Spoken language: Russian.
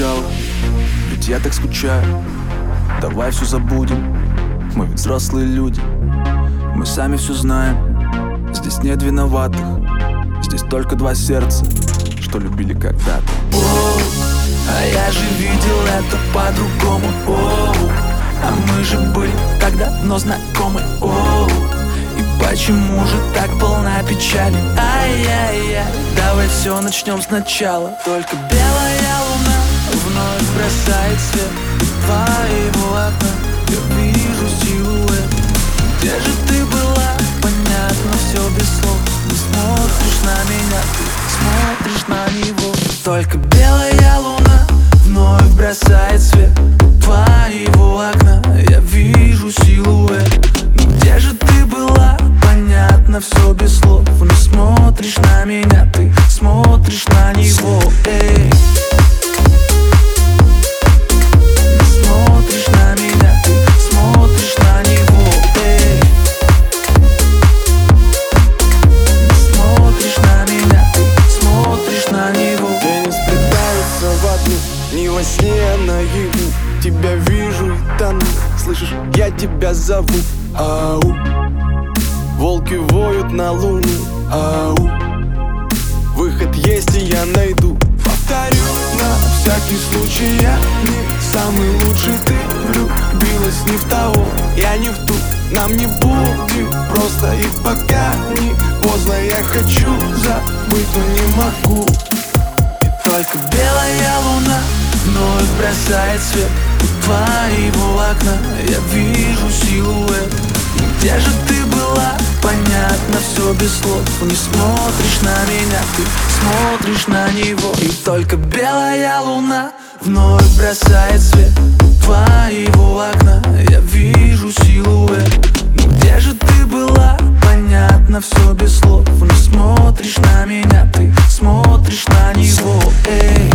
все сначала Ведь я так скучаю. Давай все забудем. Мы ведь взрослые люди. Мы сами все знаем. Здесь нет виноватых. Здесь только два сердца Что любили когда-то. А я же видел это по-другому. А мы же были так давно знакомы Оу, почему же так полна печали? Ай-яй-яй, давай все начнем сначала. Только белая луна бросает свет Твоего окна я вижу силуэт. Где же ты была? Понятно все без слов. Ты смотришь на меня, ты смотришь на него. Только белая луна вновь бросает свет Твоего окна. Я вижу силуэт. Где же ты была? Понятно все без слов. Не смотришь на меня, ты Не во сне, а наяву Тебя вижу и тону Слышишь, я тебя зову. Ау. Волки воют на луну. Ау. Выход есть и я найду. Повторю на всякий случай Я не самый лучший. Ты влюбилась не в того Я не в ту. Нам не будет просто И пока не поздно. Я хочу забыть, но не могу. Только белая луна вновь бросает свет твоего окна я вижу силуэт Где же ты была? Понятно все без слов Не смотришь на меня, ты смотришь на него И только белая луна вновь бросает свет твоего окна я вижу силуэт Где же ты была? Понятно все без слов Не смотришь на меня, ты смотришь на него Эй.